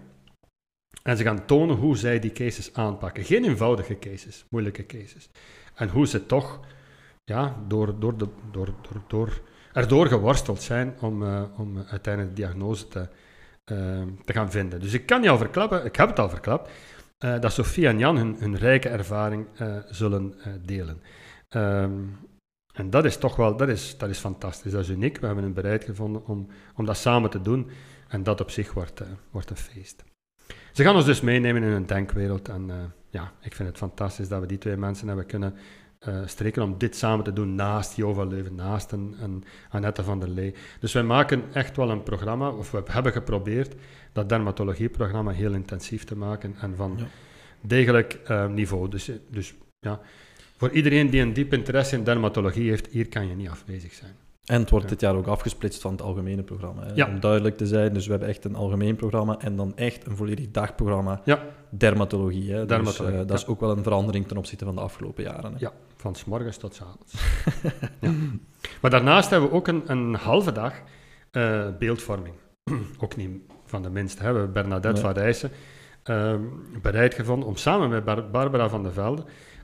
En ze gaan tonen hoe zij die cases aanpakken. Geen eenvoudige cases, moeilijke cases. En hoe ze toch ja, door, door, de, door, door, door, erdoor geworsteld zijn om, uh, om uiteindelijk de diagnose te, uh, te gaan vinden. Dus ik kan je al verklappen, ik heb het al verklapt, uh, dat Sofie en Jan hun, hun rijke ervaring zullen delen. Um, en dat is toch wel, dat is, dat is fantastisch, dat is uniek. We hebben een bereid gevonden om, om dat samen te doen. En dat op zich wordt, wordt een feest. Ze gaan ons dus meenemen in een denkwereld. En ja, ik vind het fantastisch dat we die twee mensen hebben kunnen uh, streken om dit samen te doen naast Jova Leuven, naast een, een Annette van der Lee. Dus wij maken echt wel een programma, of we hebben geprobeerd dat dermatologieprogramma heel intensief te maken en van ja. degelijk uh, niveau. Dus, dus ja, voor iedereen die een diep interesse in dermatologie heeft, hier kan je niet afwezig zijn. En het wordt dit jaar ook afgesplitst van het algemene programma. Hè? Ja. Om duidelijk te zijn, dus we hebben echt een algemeen programma en dan echt een volledig dagprogramma ja. dermatologie. Hè? dermatologie dus, uh, dat ja. is ook wel een verandering ten opzichte van de afgelopen jaren. Hè? Ja, van s morgens tot s avonds. ja. Maar daarnaast hebben we ook een, een halve dag uh, beeldvorming. ook niet van de minste. Hè? We hebben Bernadette van Rijssen uh, bereid gevonden om samen met Bar Barbara van der Velde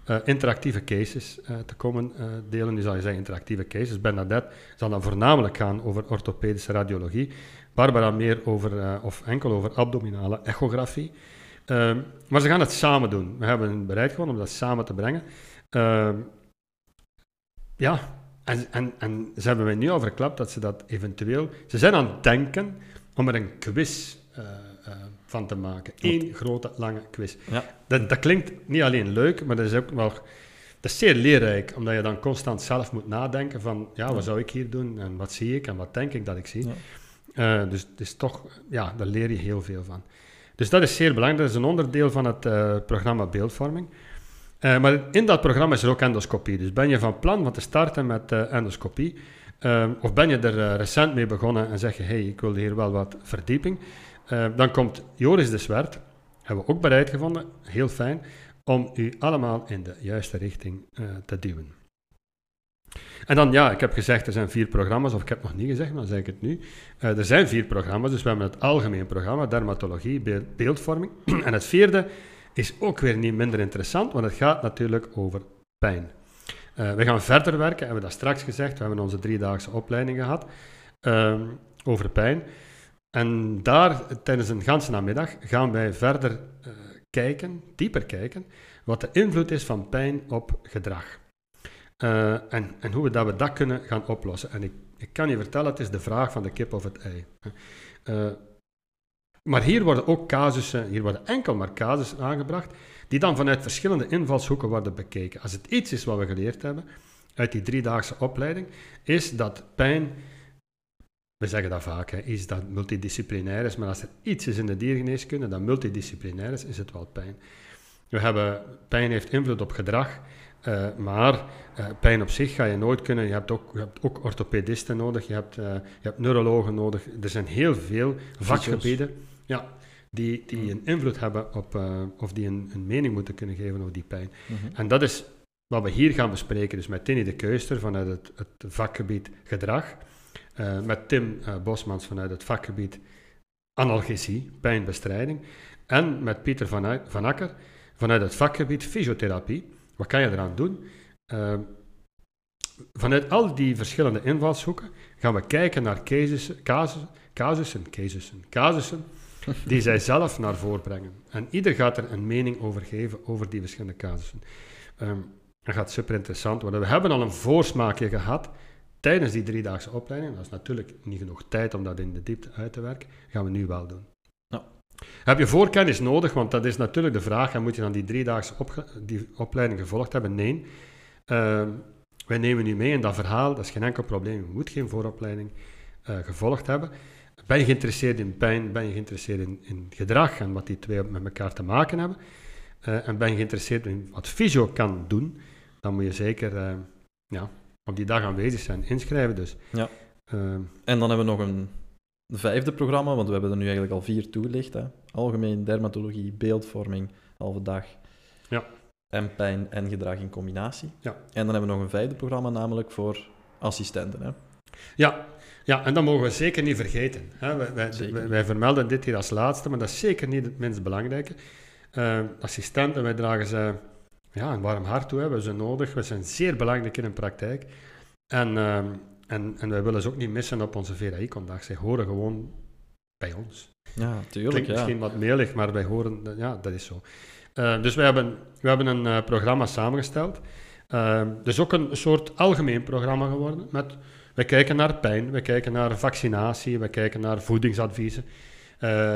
uh, interactieve cases uh, te komen uh, delen. Nu zal je zeggen interactieve cases. Bernadette zal dan voornamelijk gaan over orthopedische radiologie. Barbara meer over, of enkel over abdominale echografie. Ehm, maar ze gaan het samen doen. We hebben bereid gewoon om dat samen te brengen. Ehm, ja, en, en, en ze hebben mij nu al verklapt dat ze dat eventueel... Ze zijn aan het denken om er een quiz van te maken. Eén grote, lange quiz. Ja. Dat, dat klinkt niet alleen leuk, maar dat is ook wel... Dat is zeer leerrijk, omdat je dan constant zelf moet nadenken van, ja, wat zou ik hier doen en wat zie ik en wat denk ik dat ik zie. Ja. Uh, dus het is toch, ja, daar leer je heel veel van. Dus dat is zeer belangrijk, dat is een onderdeel van het uh, programma beeldvorming. Uh, maar in dat programma is er ook endoscopie. Dus ben je van plan om te starten met endoscopie, of ben je er recent mee begonnen en zeg je, hey, ik wil hier wel wat verdieping, dan komt Joris de Zwert, hebben we ook bereid gevonden, heel fijn, om u allemaal in de juiste richting uh, te duwen. En dan, ja, ik heb gezegd, er zijn vier programma's, of ik heb nog niet gezegd, maar dan zeg ik het nu. Uh, er zijn vier programma's, dus we hebben het algemeen programma, dermatologie, beeld, beeldvorming. en het vierde is ook weer niet minder interessant, want het gaat natuurlijk over pijn. We gaan verder werken, hebben we dat straks gezegd, we hebben onze driedaagse opleiding gehad um, over pijn. En daar, tijdens een ganse namiddag, gaan wij verder kijken, dieper kijken, wat de invloed is van pijn op gedrag. Uh, en, en hoe we dat, we dat kunnen gaan oplossen. En ik, ik kan je vertellen, het is de vraag van de kip of het ei. Uh, maar hier worden ook casussen, hier worden enkel maar casussen aangebracht, die dan vanuit verschillende invalshoeken worden bekeken. Als het iets is wat we geleerd hebben uit die driedaagse opleiding, is dat pijn we zeggen dat vaak, hè, iets dat multidisciplinair is, maar als er iets is in de diergeneeskunde dat multidisciplinair is, is het wel pijn. We hebben, pijn heeft invloed op gedrag, uh, maar uh, pijn op zich ga je nooit kunnen. Je hebt ook, je hebt ook orthopedisten nodig, je hebt, uh, je hebt neurologen nodig. Er zijn heel veel vakgebieden ja, die, die een invloed hebben op, of die een, een, mening moeten kunnen geven over die pijn. Mm -hmm. En dat is wat we hier gaan bespreken, dus met Tinny de Keuster vanuit het, het vakgebied gedrag. Uh, met Tim uh, Bosmans vanuit het vakgebied analgesie, pijnbestrijding. En met Pieter van, van Akker vanuit het vakgebied fysiotherapie. Wat kan je eraan doen? Uh, vanuit al die verschillende invalshoeken gaan we kijken naar casussen, casussen, casussen, die zij zelf naar voren brengen. En ieder gaat er een mening over geven over die verschillende casussen. Um, dat gaat super interessant worden. We hebben al een voorsmaakje gehad tijdens die driedaagse opleiding, dat is natuurlijk niet genoeg tijd om dat in de diepte uit te werken, gaan we nu wel doen. Ja. Heb je voorkennis nodig? Want dat is natuurlijk de vraag, en moet je dan die driedaagse op, die opleiding gevolgd hebben? Nee. Uh, wij nemen nu mee in dat verhaal, dat is geen enkel probleem, je moet geen vooropleiding uh, gevolgd hebben. Ben je geïnteresseerd in pijn, ben je geïnteresseerd in, in gedrag en wat die twee met elkaar te maken hebben, uh, en ben je geïnteresseerd in wat fysio kan doen, dan moet je zeker uh, ja, op die dag aanwezig zijn, inschrijven dus. Ja. Uh, en dan hebben we nog een vijfde programma, want we hebben er nu eigenlijk al vier toegelicht. Hè. Algemeen dermatologie, beeldvorming, halve dag. Ja. En pijn en gedrag in combinatie. Ja. En dan hebben we nog een vijfde programma, namelijk voor assistenten. Hè. Ja. ja, en dat mogen we zeker niet vergeten. Hè. Wij, wij, vermelden dit hier als laatste, maar dat is zeker niet het minst belangrijke. Uh, assistenten, wij dragen ze ja, een warm hart toe. Hè. We zijn nodig, we zijn zeer belangrijk in een praktijk. En, uh, en, en wij willen ze ook niet missen op onze VRI-kondag. Zij horen gewoon bij ons. Ja, tuurlijk. Klinkt ja. misschien wat melig, maar wij horen, ja, dat is zo. Uh, dus we hebben, hebben een uh, programma samengesteld. Uh, dus ook een soort algemeen programma geworden. Met, we kijken naar pijn, we kijken naar vaccinatie, we kijken naar voedingsadviezen.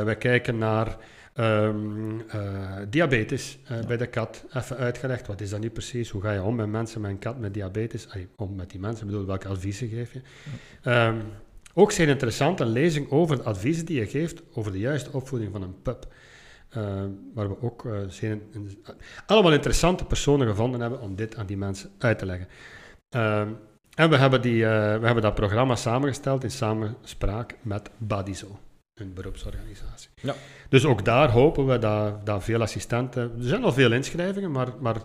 we kijken naar Um, uh, diabetes uh, ja. bij de kat, even uitgelegd. Wat is dat niet precies? Hoe ga je om met mensen met een kat met diabetes? Ay, om met die mensen, ik bedoel, welke adviezen geef je? Ja. Um, ook zeer interessant, een lezing over de adviezen die je geeft over de juiste opvoeding van een pup. Uh, waar we ook zeer, allemaal interessante personen gevonden hebben om dit aan die mensen uit te leggen. En we hebben, die, we hebben dat programma samengesteld in samenspraak met Badizo een beroepsorganisatie. Ja. Dus ook daar hopen we dat, dat veel assistenten... Er zijn al veel inschrijvingen, maar, maar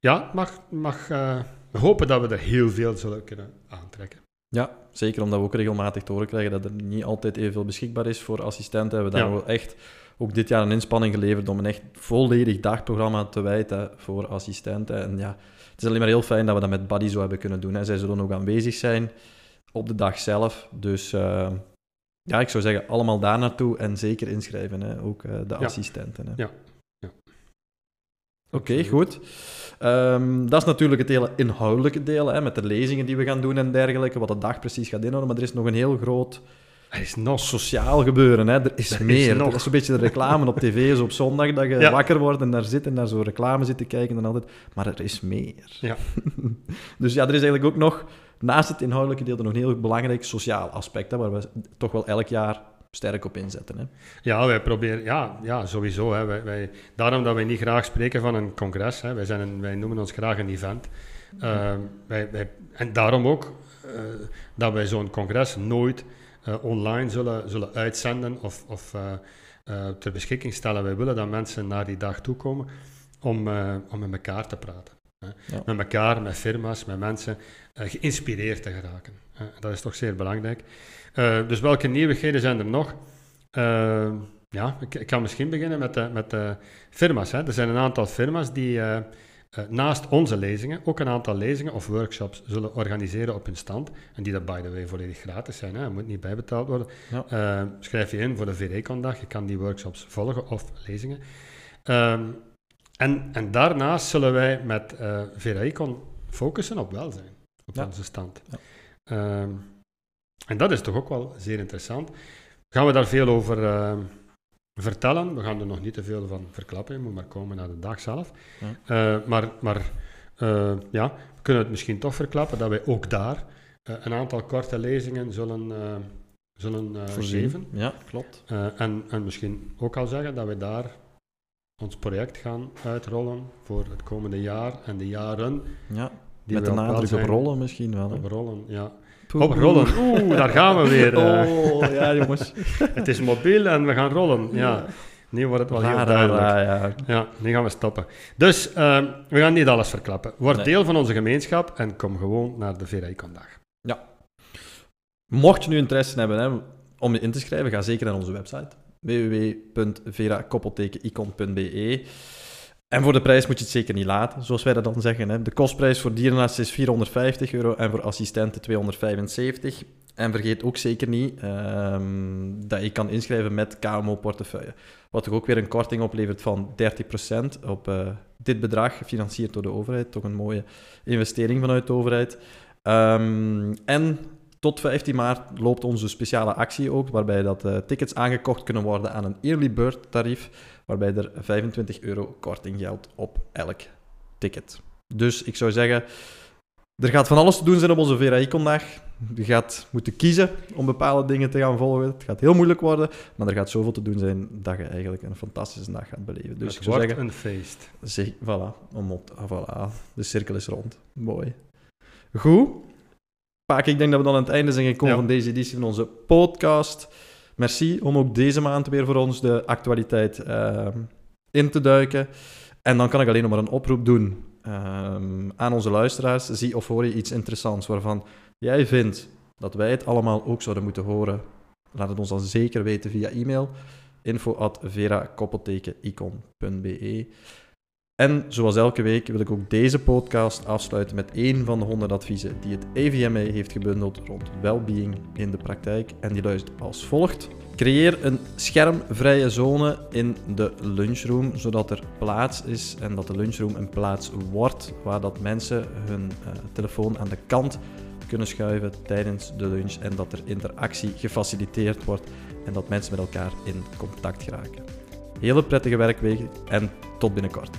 ja, mag, mag, uh, we hopen dat we er heel veel zullen kunnen aantrekken. Ja, zeker omdat we ook regelmatig te horen krijgen dat er niet altijd evenveel beschikbaar is voor assistenten. We hebben daar ja. wel echt ook dit jaar een inspanning geleverd om een echt volledig dagprogramma te wijten voor assistenten. En ja, het is alleen maar heel fijn dat we dat met Buddy zo hebben kunnen doen. Hè. Zij zullen ook aanwezig zijn op de dag zelf. Dus uh, ja, ik zou zeggen, allemaal daar naartoe en zeker inschrijven, hè? ook uh, de ja. assistenten. Hè? Ja. Oké, goed. Ehm, dat is natuurlijk het hele inhoudelijke deel, hè, met de lezingen die we gaan doen en dergelijke, wat de dag precies gaat inhouden. Maar er is nog een heel groot Er is nog sociaal gebeuren. Hè. Er is Er is meer. nog. Dat is zo'n beetje de reclame op tv, zo op zondag, dat je Ja. wakker wordt en daar zit en naar zo'n reclame zit te kijken en altijd. Maar er is meer. Ja. dus ja, er is eigenlijk ook nog, naast het inhoudelijke deel, nog een heel belangrijk sociaal aspect, hè, waar we toch wel elk jaar sterk op inzetten. Hè. Ja, wij proberen, ja, ja sowieso. Hè. Wij, wij, daarom dat wij niet graag spreken van een congres. Hè. Wij, zijn een, wij noemen ons graag een event. Ehm, wij, wij, en daarom ook eh, dat wij zo'n congres nooit eh, online zullen, zullen uitzenden of, of eh, ter beschikking stellen. Wij willen dat mensen naar die dag toekomen om, eh, om met elkaar te praten. Ja. Met elkaar, met firma's, met mensen, eh, geïnspireerd te geraken. dat is toch zeer belangrijk. Eh, dus welke nieuwigheden zijn er nog? Eh, ja, ik, ik kan misschien beginnen met de, met de firma's. Hè. Er zijn een aantal firma's die naast onze lezingen ook een aantal lezingen of workshops zullen organiseren op hun stand. En die dat, by the way, volledig gratis zijn. Hè. moet niet bijbetaald worden. Ja. Schrijf je in voor de VRECon-dag. Je kan die workshops volgen of lezingen. Ehm, en, en daarnaast zullen wij met VRECon focussen op welzijn op Ja. onze stand. Ja. Ehm, en dat is toch ook wel zeer interessant. Gaan we daar veel over ehm, vertellen? We gaan er nog niet te veel van verklappen. Je moet maar komen naar de dag zelf. Ja. Eh, maar maar eh, ja, we kunnen het misschien toch verklappen dat wij ook daar een aantal korte lezingen zullen, zullen Voorzien. geven. Ja, klopt. En, en misschien ook al zeggen dat we daar ons project gaan uitrollen voor het komende jaar en de jaren Ja, die met de op nadruk op rollen misschien wel. Hè. Op rollen, ja. Op rollen. Oeh, daar gaan we weer. eh. Oh, ja, jongens. Het is mobiel en we gaan rollen. Ja, nu wordt het wel heel duidelijk. ja. Ja, nu gaan we stoppen. Dus ehm, we gaan niet alles verklappen. Word Nee. deel van onze gemeenschap en kom gewoon naar de VRI-kondag. Mocht je nu interesse hebben hè, om je in te schrijven, ga zeker naar onze website www.vera-icon.be. En voor de prijs moet je het zeker niet laten, zoals wij dat dan zeggen. Hè. De kostprijs voor dierenarts is 450 euro en voor assistenten 275. En vergeet ook zeker niet ehm, dat je kan inschrijven met KMO-portefeuille. Wat toch ook weer een korting oplevert van 30% op eh, dit bedrag, gefinancierd door de overheid. Toch een mooie investering vanuit de overheid. Ehm, en tot 15 maart loopt onze speciale actie ook, waarbij dat eh, tickets aangekocht kunnen worden aan een early bird tarief, waarbij er 25 euro korting geldt op elk ticket. Dus ik zou zeggen, er gaat van alles te doen zijn op onze VRI-kondag. Je gaat moeten kiezen om bepaalde dingen te gaan volgen. Het gaat heel moeilijk worden, maar er gaat zoveel te doen zijn dat je eigenlijk een fantastische dag gaat beleven. Dus het ik zou wordt zeggen, een feest. Zeg, voilà, om op, ah, voilà, de cirkel is rond. Mooi. Goed. Paak, ik denk dat we dan aan het einde zijn gekomen Ja. van deze editie van onze podcast. Merci om ook deze maand weer voor ons de actualiteit ehm, in te duiken. En dan kan ik alleen nog maar een oproep doen ehm, aan onze luisteraars. Zie of hoor je iets interessants waarvan jij vindt dat wij het allemaal ook zouden moeten horen. Laat het ons dan zeker weten via e-mail info@vera-icon.be. En zoals elke week wil ik ook deze podcast afsluiten met één van de honderd adviezen die het AVMA heeft gebundeld rond well-being in de praktijk. En die luistert als volgt. Creëer een schermvrije zone in de lunchroom, zodat er plaats is en dat de lunchroom een plaats wordt waar dat mensen hun eh, telefoon aan de kant kunnen schuiven tijdens de lunch en dat er interactie gefaciliteerd wordt en dat mensen met elkaar in contact geraken. Hele prettige werkweek en tot binnenkort.